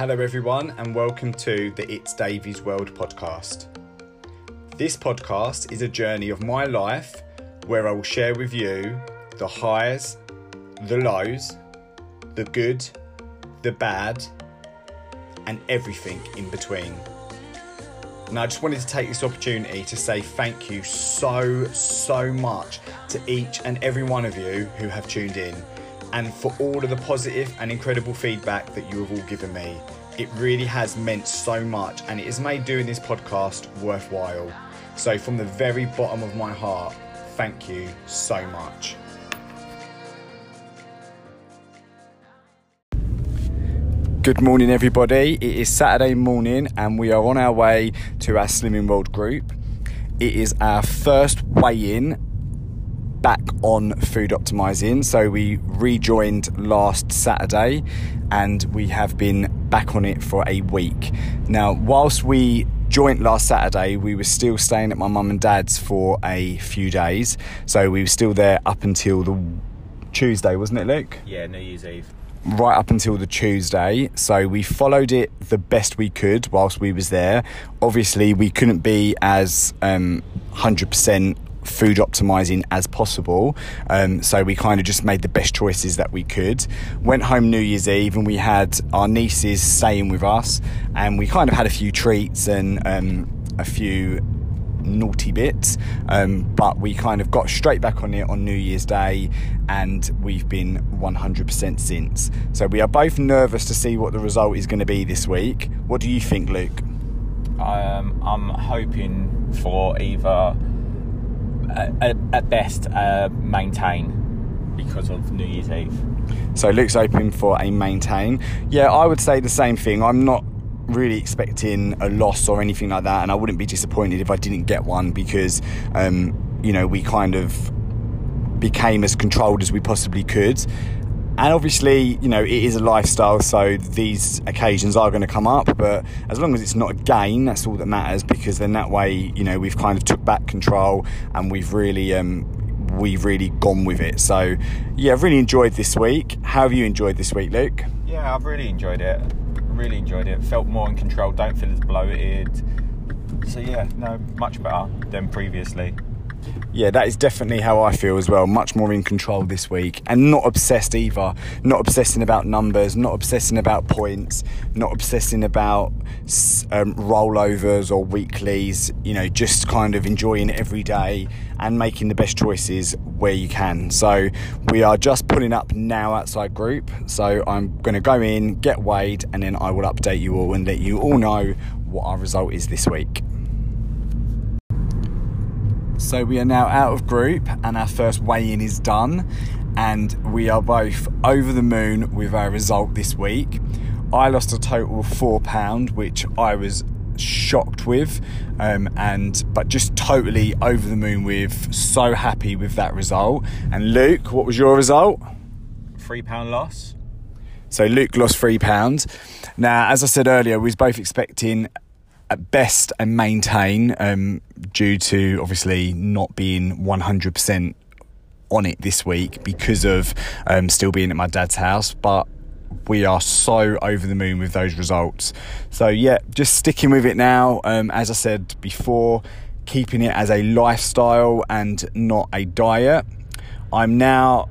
Hello, everyone, and welcome to the It's Davies World podcast. This podcast is a journey of my life where I will share with you the highs, the lows, the good, the bad, and everything in between. And I just wanted to take this opportunity to say thank you so, so much to each and every one of you who have tuned in and for all of the positive and incredible feedback that you have all given me. It really has meant so much and it has made doing this podcast worthwhile. So, from the very bottom of my heart, thank you so much. Good morning, everybody. It is Saturday morning, and we are on our way to our Slimming World group. It is our first weigh in back on food optimizing. So, we rejoined last Saturday and we have been back on it for a week. Now, whilst we joined last Saturday, we were still staying at my mum and dad's for a few days. So, we were still there up until the Tuesday, wasn't it, Luke? Yeah, New Year's Eve right up until the Tuesday. So we followed it the best we could whilst we was there. Obviously, we couldn't be as um, 100% food optimizing as possible. Um, so we kind of just made the best choices that we could. Went home New Year's Eve and we had our nieces staying with us, and we kind of had a few treats and um, a few naughty bits, um, but we kind of got straight back on it on New Year's Day, and we've been 100% since. So we are both nervous to see what the result is going to be this week. What do you think, Luke? Um, I'm hoping for either, at, at best, uh, maintain because of New Year's Eve. So Luke's hoping for a maintain. Yeah, I would say the same thing. I'm not really expecting a loss or anything like that, and I wouldn't be disappointed if I didn't get one because, um, you know, we kind of became as controlled as we possibly could. And obviously, you know, it is a lifestyle, so these occasions are going to come up. But as long as it's not a gain, that's all that matters. Because then that way, you know, we've kind of took back control and we've really, um, we've really gone with it. So, yeah, I've really enjoyed this week. How have you enjoyed this week, Luke? Yeah, I've really enjoyed it really enjoyed it. Felt more in control. Don't feel as bloated. So yeah, no, much better than previously. Yeah, that is definitely how I feel as well. Much more in control this week and not obsessed either. Not obsessing about numbers, not obsessing about points, not obsessing about um, rollovers or weeklies. You know, just kind of enjoying every day and making the best choices where you can. So we are just pulling up now outside group. So I'm going to go in, get weighed, and then I will update you all and let you all know what our result is this week. So we are now out of group and our first weigh in is done, and we are both over the moon with our result this week. I lost a total of four pound, which I was shocked with, um, and but just totally over the moon with. So happy with that result. And Luke, what was your result? Three pound loss. So Luke lost three pounds. Now, as I said earlier, we was both expecting at best and maintain um, due to obviously not being 100% on it this week because of um, still being at my dad's house. But we are so over the moon with those results. So, yeah, just sticking with it now. Um, as I said before, keeping it as a lifestyle and not a diet. I'm now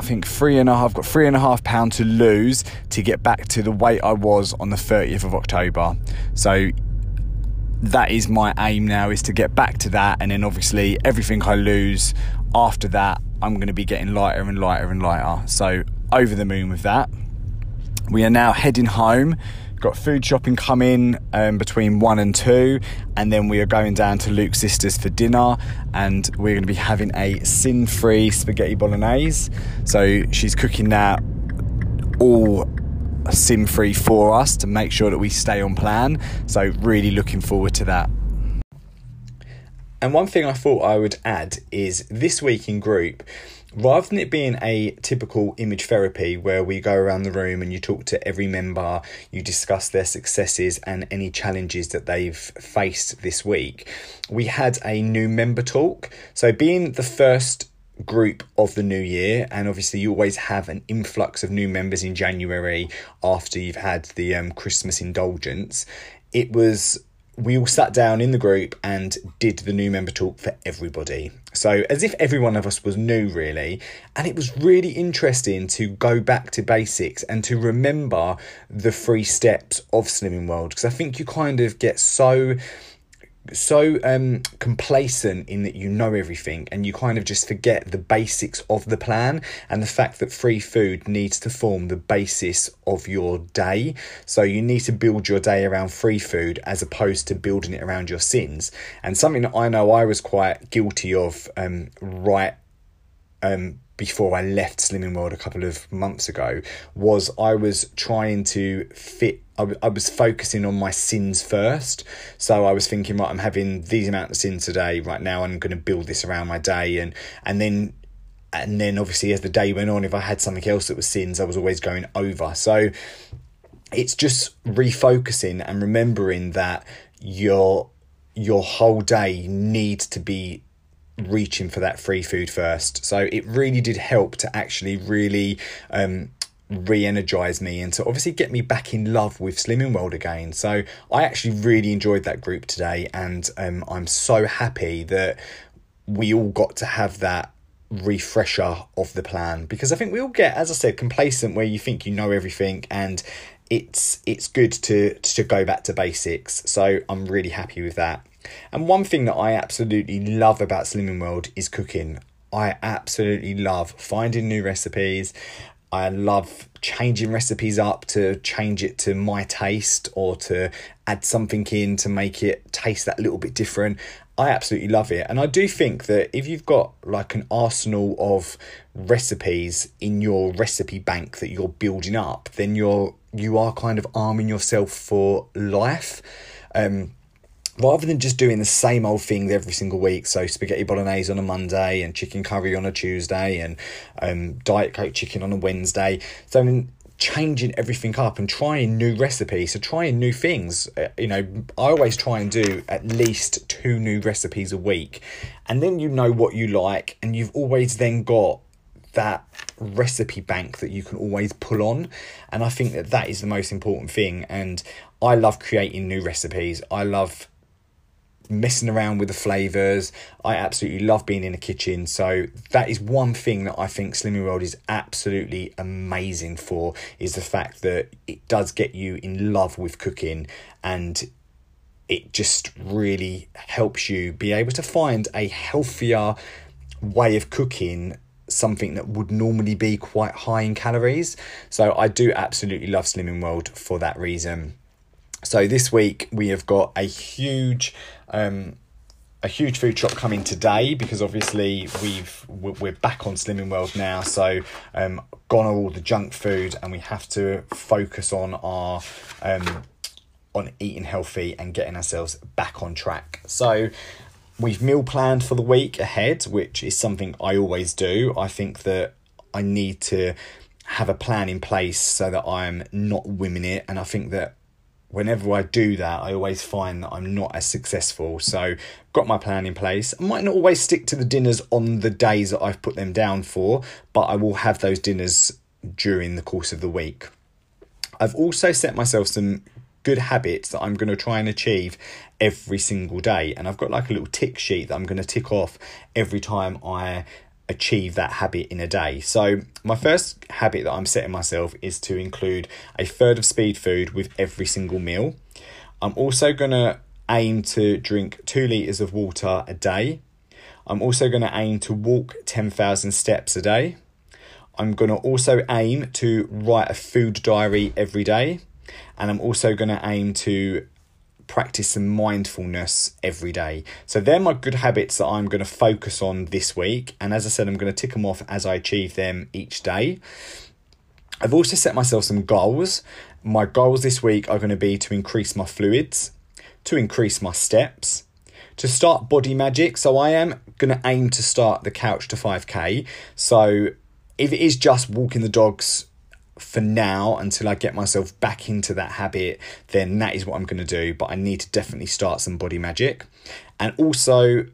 I think three and a half, I've got three and a half pound to lose to get back to the weight I was on the 30th of October. So that is my aim now is to get back to that and then obviously everything I lose after that I'm going to be getting lighter and lighter and lighter. So over the moon with that. We are now heading home got food shopping coming um, between one and two, and then we are going down to Luke's sisters for dinner, and we're going to be having a sin-free spaghetti bolognese. So she's cooking that all sin-free for us to make sure that we stay on plan. So really looking forward to that. And one thing I thought I would add is this week in group rather than it being a typical image therapy where we go around the room and you talk to every member, you discuss their successes and any challenges that they've faced this week, we had a new member talk. So, being the first group of the new year and obviously you always have an influx of new members in January after you've had the um, Christmas indulgence it was we all sat down in the group and did the new member talk for everybody. So, as if every one of us was new, really. And it was really interesting to go back to basics and to remember the three steps of Slimming World because I think you kind of get so so um, complacent in that you know everything and you kind of just forget the basics of the plan and the fact that free food needs to form the basis of your day. So you need to build your day around free food as opposed to building it around your sins. And something that I know I was quite guilty of um, right um, before I left Slimming World a couple of months ago was I was trying to fit. I, was focusing on my sins first, so I was thinking, right, I'm having these amount of sins today. Right now, I'm going to build this around my day, and and then and then obviously as the day went on, if I had something else that was sins, I was always going over. So it's just refocusing and remembering that your your whole day needs to be reaching for that free food first. So it really did help to actually really um, re-energize me and to obviously get me back in love with Slimming World again. So I actually really enjoyed that group today, and um, I'm so happy that we all got to have that refresher of the plan because I think we all get, as I said, complacent where you think you know everything and it's it's good to to go back to basics. So I'm really happy with that. And one thing that I absolutely love about Slimming World is cooking. I absolutely love finding new recipes. I love changing recipes up to change it to my taste or to add something in to make it taste that little bit different. I absolutely love it. And I do think that if you've got like an arsenal of recipes in your recipe bank that you're building up, then you're you are kind of arming yourself for life. Um rather than just doing the same old things every single week, so spaghetti bolognese on a Monday and chicken curry on a Tuesday and um, diet coke chicken on a Wednesday, so I mean, changing everything up and trying new recipes, so trying new things. Uh, you know, I always try and do at least two new recipes a week, and then you know what you like, and you've always then got that recipe bank that you can always pull on. And i think that that is the most important thing. And i love creating new recipes. I love messing around with the flavors. I absolutely love being in the kitchen. So that is one thing that I think Slimming World is absolutely amazing for is the fact that it does get you in love with cooking and it just really helps you be able to find a healthier way of cooking something that would normally be quite high in calories. So I do absolutely love Slimming World for that reason. So this week we have got a huge um, a huge food shop coming today because obviously we've we're back on Slimming World now, so um, gone all the junk food, and we have to focus on our um, on eating healthy and getting ourselves back on track. So we've meal planned for the week ahead, which is something I always do. I think that I need to have a plan in place so that I'm not wimming it, and I think that whenever I do that, I always find that I'm not as successful. So, got my plan in place. I might not always stick to the dinners on the days that I've put them down for, but I will have those dinners during the course of the week. I've also set myself some good habits that I'm going to try and achieve every single day. And I've got like a little tick sheet that I'm going to tick off every time I achieve that habit in a day. So, my first habit that I'm setting myself is to include a third of speed food with every single meal. I'm also going to aim to drink two litres of water a day. I'm also going to aim to walk 10,000 steps a day. I'm going to also aim to write a food diary every day. And I'm also going to aim to practice some mindfulness every day. So they're my good habits that I'm going to focus on this week. And as I said, I'm going to tick them off as I achieve them each day. I've also set myself some goals. My goals this week are going to be to increase my fluids, to increase my steps, to start body magic. So I am going to aim to start the couch to 5k. So if it is just walking the dogs for now until I get myself back into that habit, then that is what I'm going to do. But I need to definitely start some body magic. And also,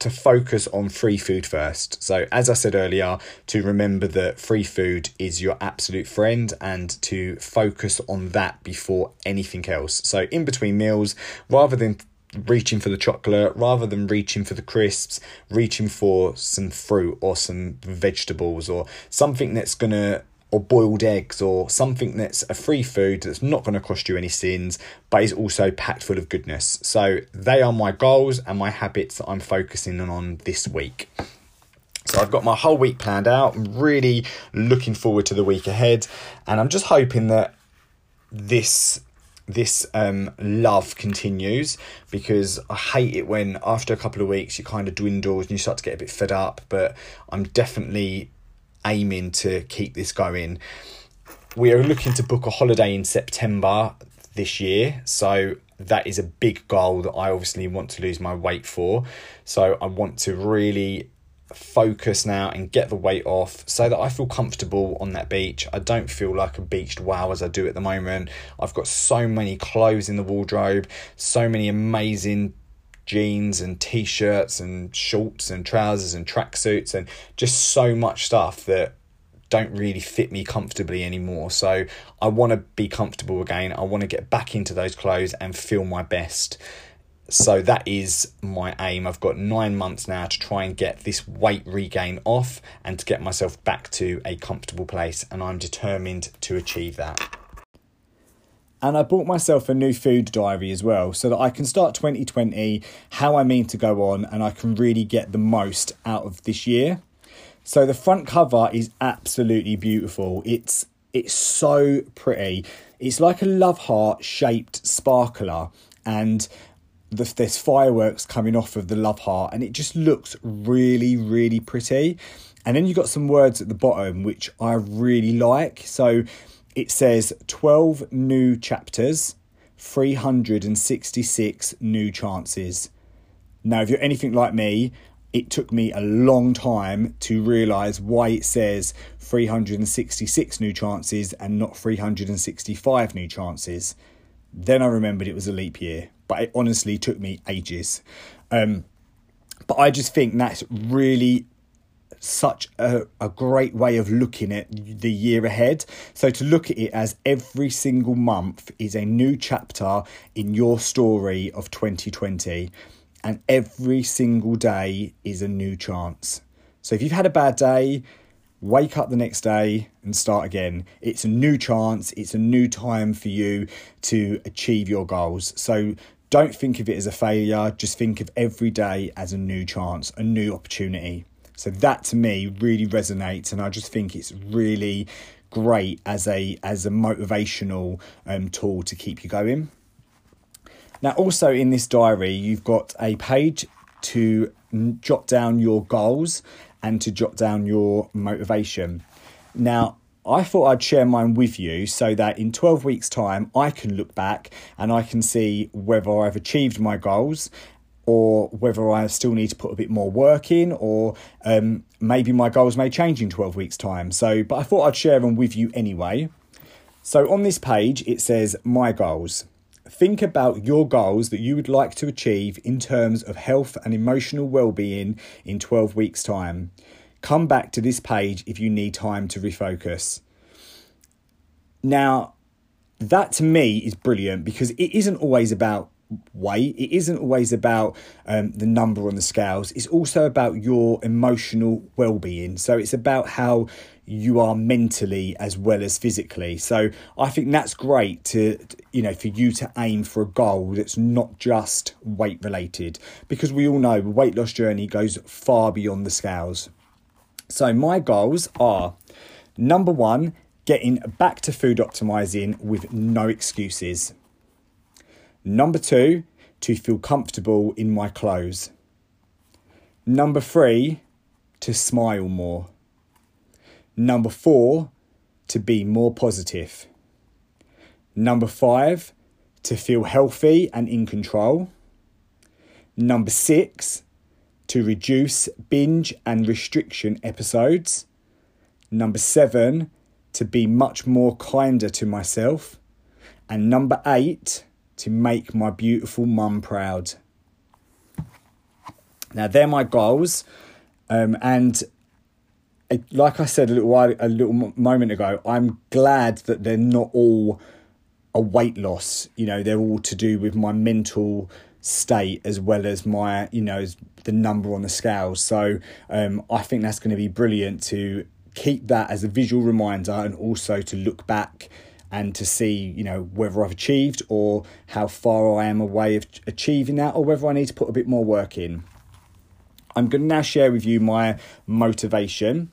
to focus on free food first. So, as I said earlier, to remember that free food is your absolute friend and to focus on that before anything else. So, in between meals, rather than reaching for the chocolate rather than reaching for the crisps, reaching for some fruit or some vegetables or something that's going to or boiled eggs or something that's a free food that's not going to cost you any sins but is also packed full of goodness. So they are my goals and my habits that I'm focusing on this week. So I've got my whole week planned out. I'm really looking forward to the week ahead and I'm just hoping that this this um, love continues because I hate it when after a couple of weeks you kind of dwindles and you start to get a bit fed up. But I'm definitely aiming to keep this going. We are looking to book a holiday in September this year, so that is a big goal that I obviously want to lose my weight for. So I want to really focus now and get the weight off so that I feel comfortable on that beach. I don't feel like a beached wow as I do at the moment. I've got so many clothes in the wardrobe, so many amazing jeans and t-shirts and shorts and trousers and tracksuits and just so much stuff that don't really fit me comfortably anymore. So I want to be comfortable again. I want to get back into those clothes and feel my best. So that is my aim. I've got nine months now to try and get this weight regain off and to get myself back to a comfortable place, and I'm determined to achieve that. And I bought myself a new food diary as well so that I can start 2020 how I mean to go on and I can really get the most out of this year. So the front cover is absolutely beautiful. It's it's so pretty. It's like a love heart shaped sparkler and the, there's fireworks coming off of the love heart and it just looks really really pretty. And then you've got some words at the bottom which I really like. So it says 12 new chapters, 366 new chances. Now, if you're anything like me, it took me a long time to realize why it says 366 new chances and not 365 new chances. Then I remembered it was a leap year, but it honestly took me ages. Um, but I just think that's really such a, a great way of looking at the year ahead. So, to look at it as every single month is a new chapter in your story of 2020, and every single day is a new chance. So, if you've had a bad day, wake up the next day and start again. It's a new chance, it's a new time for you to achieve your goals. So, don't think of it as a failure, just think of every day as a new chance, a new opportunity. So that to me really resonates, and I just think it's really great as a as a motivational um, tool to keep you going. Now, also in this diary, you've got a page to jot down your goals and to jot down your motivation. Now, I thought I'd share mine with you so that in 12 weeks' time I can look back and I can see whether I've achieved my goals or whether I still need to put a bit more work in, or um, maybe my goals may change in 12 weeks' time. So, but I thought I'd share them with you anyway. So, on this page, it says My goals. Think about your goals that you would like to achieve in terms of health and emotional well-being in 12 weeks' time. Come back to this page if you need time to refocus. Now, that to me is brilliant because it isn't always about weight. It isn't always about um, the number on the scales. It's also about your emotional well-being. So it's about how you are mentally as well as physically. So I think that's great to you know for you to aim for a goal that's not just weight related because we all know the weight loss journey goes far beyond the scales. So my goals are number 1 getting back to food optimizing with no excuses. Number two, to feel comfortable in my clothes. Number three, to smile more. Number four, to be more positive. Number five, to feel healthy and in control. Number six, to reduce binge and restriction episodes. Number seven, to be much more kinder to myself. And number eight, to make my beautiful mum proud. Now, they're my goals. Um, and like I said a little while, a little moment ago, I'm glad that they're not all a weight loss. You know, they're all to do with my mental state as well as my, you know, the number on the scale. So um, I think that's going to be brilliant to keep that as a visual reminder and also to look back and to see, you know, whether I've achieved or how far I am away of achieving that or whether I need to put a bit more work in. I'm going to now share with you my motivation.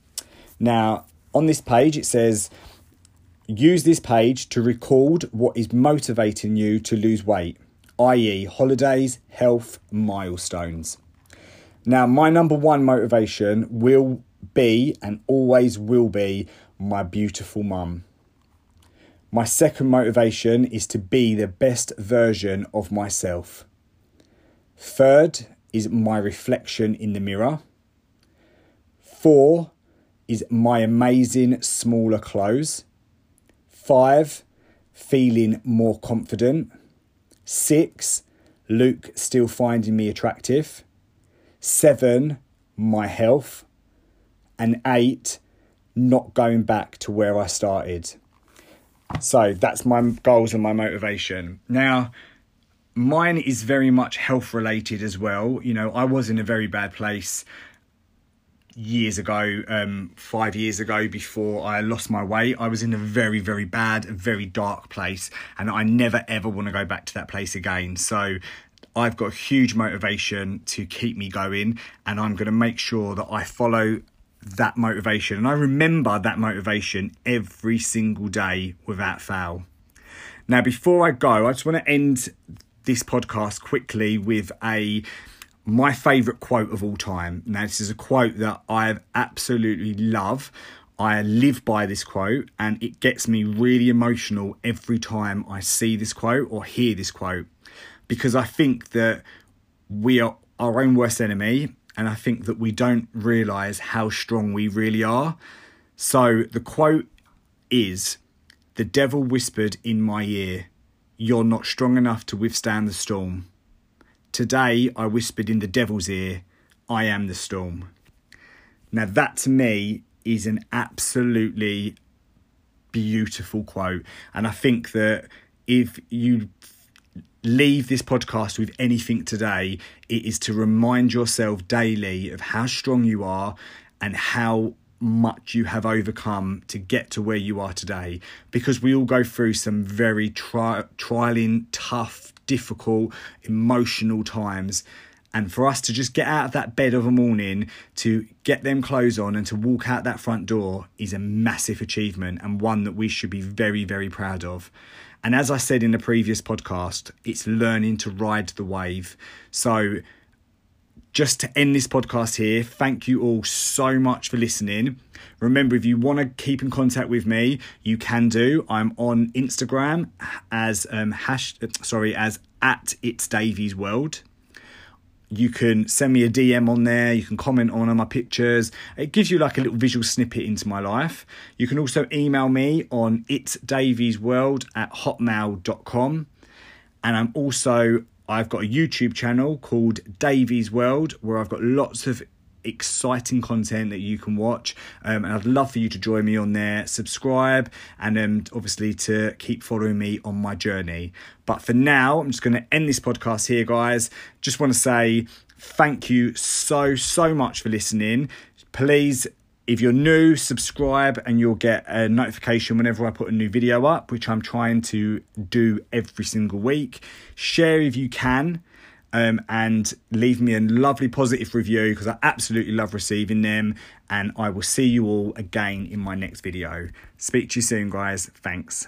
Now, on this page, it says, use this page to record what is motivating you to lose weight, i.e., holidays, health, milestones. Now, my number one motivation will be and always will be my beautiful mum. My second motivation is to be the best version of myself. Third is my reflection in the mirror. Four is my amazing smaller clothes. Five, feeling more confident. Six, Luke still finding me attractive. Seven, my health. And eight, not going back to where I started. So that's my goals and my motivation. Now, mine is very much health related as well. You know, I was in a very bad place years ago, um, five years ago, before I lost my weight. I was in a very, very bad, very dark place, and I never ever want to go back to that place again. So I've got huge motivation to keep me going, and I'm going to make sure that I follow that motivation. And I remember that motivation every single day without fail. Now, before I go, I just want to end this podcast quickly with a my favorite quote of all time. Now, this is a quote that I absolutely love. I live by this quote, and it gets me really emotional every time I see this quote or hear this quote because I think that we are our own worst enemy and I think that we don't realize how strong we really are. So the quote is The devil whispered in my ear, You're not strong enough to withstand the storm. Today I whispered in the devil's ear, I am the storm. Now, that to me is an absolutely beautiful quote. And I think that if you leave this podcast with anything today, it is to remind yourself daily of how strong you are and how much you have overcome to get to where you are today because we all go through some very tri- trialing, tough, difficult, emotional times. And for us to just get out of that bed of a morning, to get them clothes on, and to walk out that front door is a massive achievement and one that we should be very, very proud of. And as I said in the previous podcast, it's learning to ride the wave. So, just to end this podcast here, thank you all so much for listening. Remember, if you want to keep in contact with me, you can do. I'm on Instagram as um, hash, sorry, as at it's Davies World you can send me a DM on there. You can comment on my pictures. It gives you like a little visual snippet into my life. You can also email me on it'sdaviesworld at hotmail.com. And I'm also, I've got a YouTube channel called Davies World where I've got lots of exciting content that you can watch. Um, and I'd love for you to join me on there, subscribe, and um, obviously to keep following me on my journey. But for now, I'm just going to end this podcast here, guys. Just want to say thank you so, so much for listening. Please if you're new, subscribe and you'll get a notification whenever I put a new video up, which I'm trying to do every single week. Share if you can um, and leave me a lovely positive review because I absolutely love receiving them. And I will see you all again in my next video. Speak to you soon, guys. Thanks.